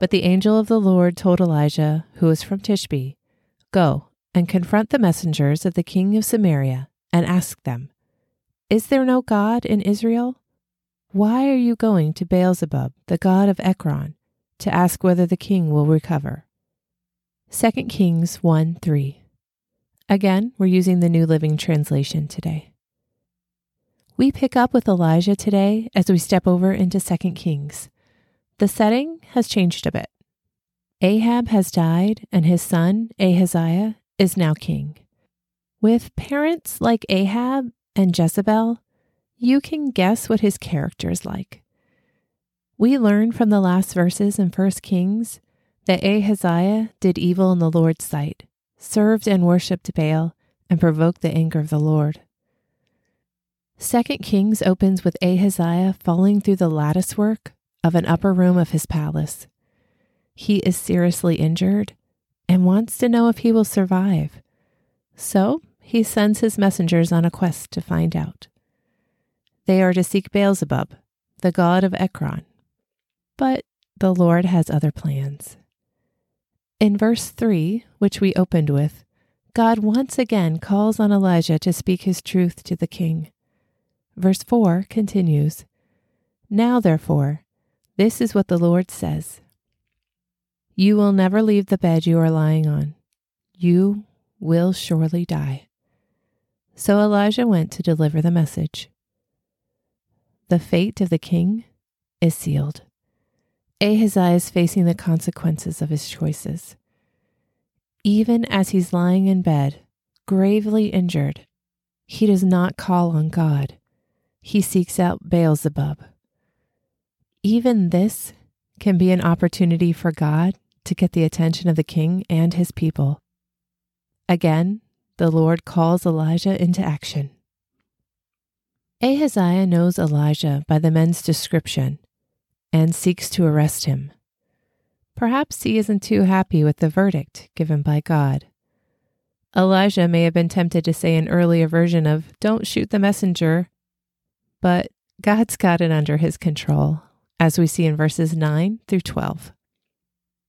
But the angel of the Lord told Elijah, who was from Tishbe, Go and confront the messengers of the king of Samaria and ask them, Is there no God in Israel? Why are you going to Beelzebub, the god of Ekron, to ask whether the king will recover? 2 Kings 1 3. Again, we're using the New Living Translation today. We pick up with Elijah today as we step over into 2 Kings. The setting has changed a bit. Ahab has died, and his son, Ahaziah, is now king. With parents like Ahab and Jezebel, you can guess what his character is like. We learn from the last verses in 1 Kings that Ahaziah did evil in the Lord's sight, served and worshipped Baal, and provoked the anger of the Lord. 2 Kings opens with Ahaziah falling through the lattice work of an upper room of his palace. He is seriously injured and wants to know if he will survive. So he sends his messengers on a quest to find out. They are to seek Beelzebub, the god of Ekron. But the Lord has other plans. In verse 3, which we opened with, God once again calls on Elijah to speak his truth to the king. Verse 4 continues Now, therefore, this is what the Lord says You will never leave the bed you are lying on. You will surely die. So Elijah went to deliver the message. The fate of the king is sealed. Ahaziah is facing the consequences of his choices. Even as he's lying in bed, gravely injured, he does not call on God. He seeks out Beelzebub, even this can be an opportunity for God to get the attention of the king and his people. Again, the Lord calls Elijah into action. Ahaziah knows Elijah by the men's description and seeks to arrest him. Perhaps he isn't too happy with the verdict given by God. Elijah may have been tempted to say an earlier version of, Don't shoot the messenger, but God's got it under his control as we see in verses 9 through 12.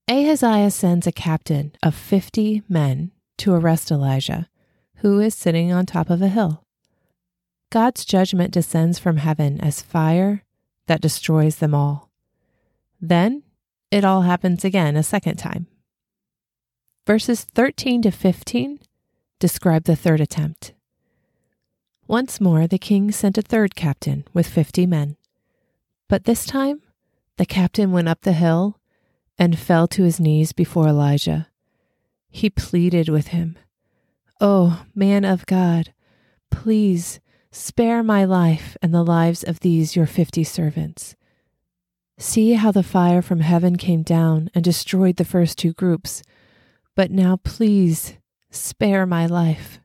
Ahaziah sends a captain of 50 men to arrest Elijah, who is sitting on top of a hill. God's judgment descends from heaven as fire that destroys them all. Then it all happens again a second time. Verses 13 to 15 describe the third attempt. Once more, the king sent a third captain with 50 men. But this time, the captain went up the hill and fell to his knees before Elijah. He pleaded with him, Oh, man of God, please spare my life and the lives of these your fifty servants. See how the fire from heaven came down and destroyed the first two groups, but now please spare my life.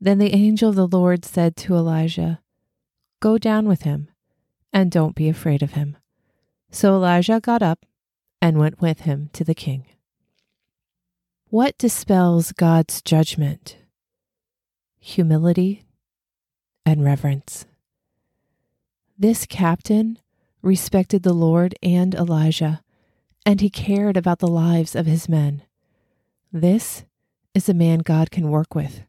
Then the angel of the Lord said to Elijah, Go down with him and don't be afraid of him. So Elijah got up and went with him to the king. What dispels God's judgment? Humility and reverence. This captain respected the Lord and Elijah, and he cared about the lives of his men. This is a man God can work with.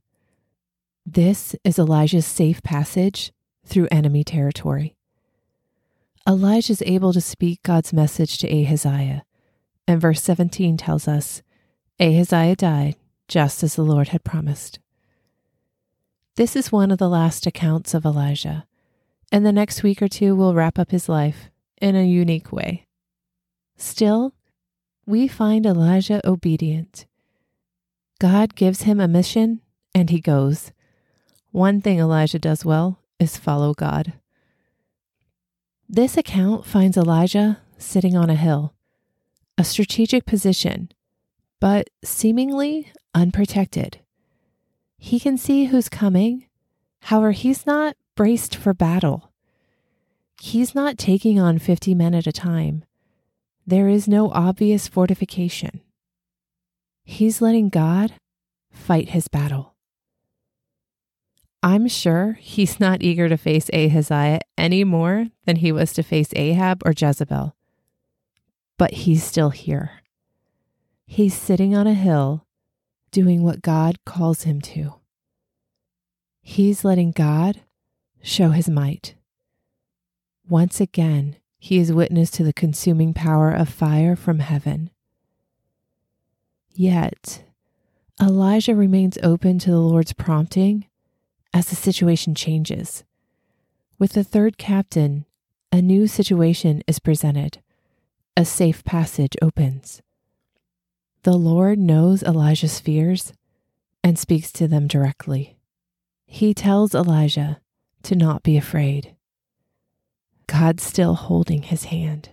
This is Elijah's safe passage through enemy territory. Elijah is able to speak God's message to Ahaziah, and verse 17 tells us Ahaziah died just as the Lord had promised. This is one of the last accounts of Elijah, and the next week or two will wrap up his life in a unique way. Still, we find Elijah obedient. God gives him a mission, and he goes. One thing Elijah does well is follow God. This account finds Elijah sitting on a hill, a strategic position, but seemingly unprotected. He can see who's coming. However, he's not braced for battle. He's not taking on 50 men at a time. There is no obvious fortification. He's letting God fight his battle. I'm sure he's not eager to face Ahaziah any more than he was to face Ahab or Jezebel. But he's still here. He's sitting on a hill doing what God calls him to. He's letting God show his might. Once again, he is witness to the consuming power of fire from heaven. Yet, Elijah remains open to the Lord's prompting as the situation changes. With the third captain, a new situation is presented. A safe passage opens. The Lord knows Elijah's fears and speaks to them directly. He tells Elijah to not be afraid. God's still holding his hand.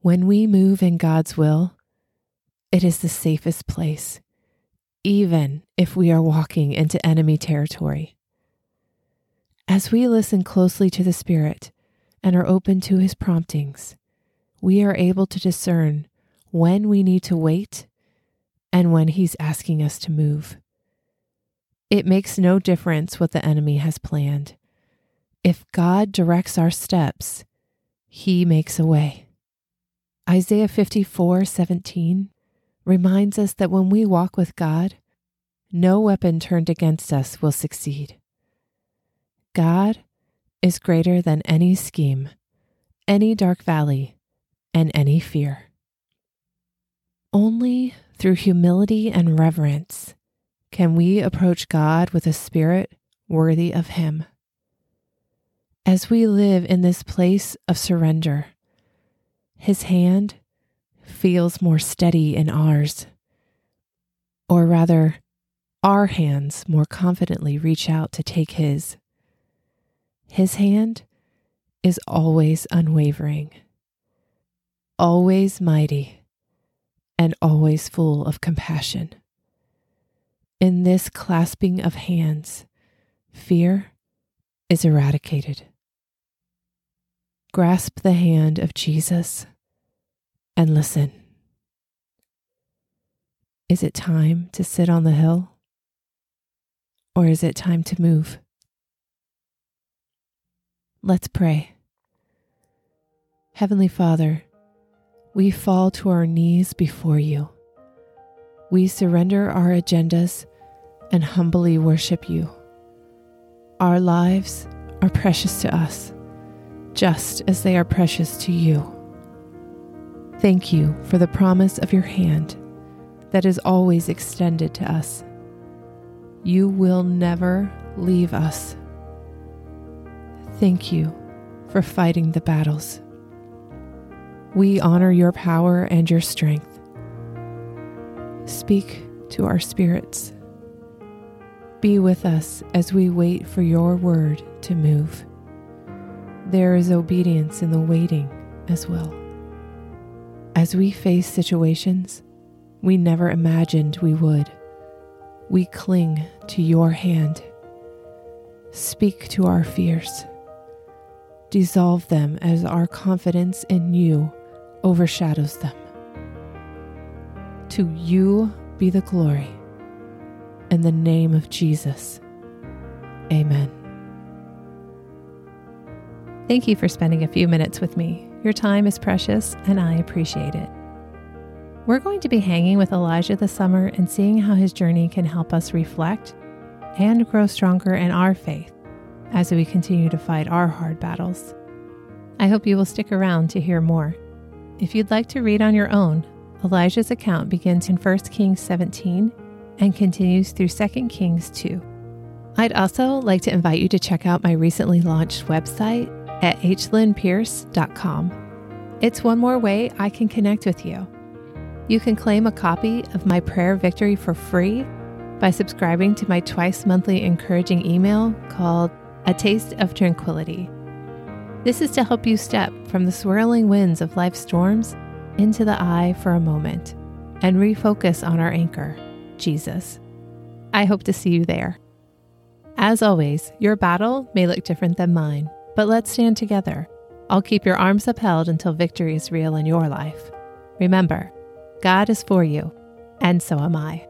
When we move in God's will, it is the safest place, even if we are walking into enemy territory. As we listen closely to the Spirit and are open to his promptings, we are able to discern when we need to wait and when he's asking us to move. It makes no difference what the enemy has planned. If God directs our steps, he makes a way. Isaiah 54 17 reminds us that when we walk with God, no weapon turned against us will succeed. God is greater than any scheme, any dark valley, and any fear. Only through humility and reverence can we approach God with a spirit worthy of Him. As we live in this place of surrender, His hand feels more steady in ours. Or rather, our hands more confidently reach out to take His. His hand is always unwavering, always mighty and always full of compassion. In this clasping of hands, fear is eradicated. Grasp the hand of Jesus and listen. Is it time to sit on the hill? Or is it time to move? Let's pray. Heavenly Father, we fall to our knees before you. We surrender our agendas and humbly worship you. Our lives are precious to us, just as they are precious to you. Thank you for the promise of your hand that is always extended to us. You will never leave us. Thank you for fighting the battles. We honor your power and your strength. Speak to our spirits. Be with us as we wait for your word to move. There is obedience in the waiting as well. As we face situations we never imagined we would, we cling to your hand. Speak to our fears. Dissolve them as our confidence in you overshadows them. To you be the glory. In the name of Jesus. Amen. Thank you for spending a few minutes with me. Your time is precious, and I appreciate it. We're going to be hanging with Elijah this summer and seeing how his journey can help us reflect and grow stronger in our faith as we continue to fight our hard battles. I hope you will stick around to hear more. If you'd like to read on your own, Elijah's account begins in 1 Kings 17 and continues through 2 Kings 2. I'd also like to invite you to check out my recently launched website at hlynnpierce.com. It's one more way I can connect with you. You can claim a copy of my prayer victory for free by subscribing to my twice monthly encouraging email called A Taste of Tranquility. This is to help you step from the swirling winds of life's storms into the eye for a moment and refocus on our anchor, Jesus. I hope to see you there. As always, your battle may look different than mine, but let's stand together. I'll keep your arms upheld until victory is real in your life. Remember, God is for you, and so am I.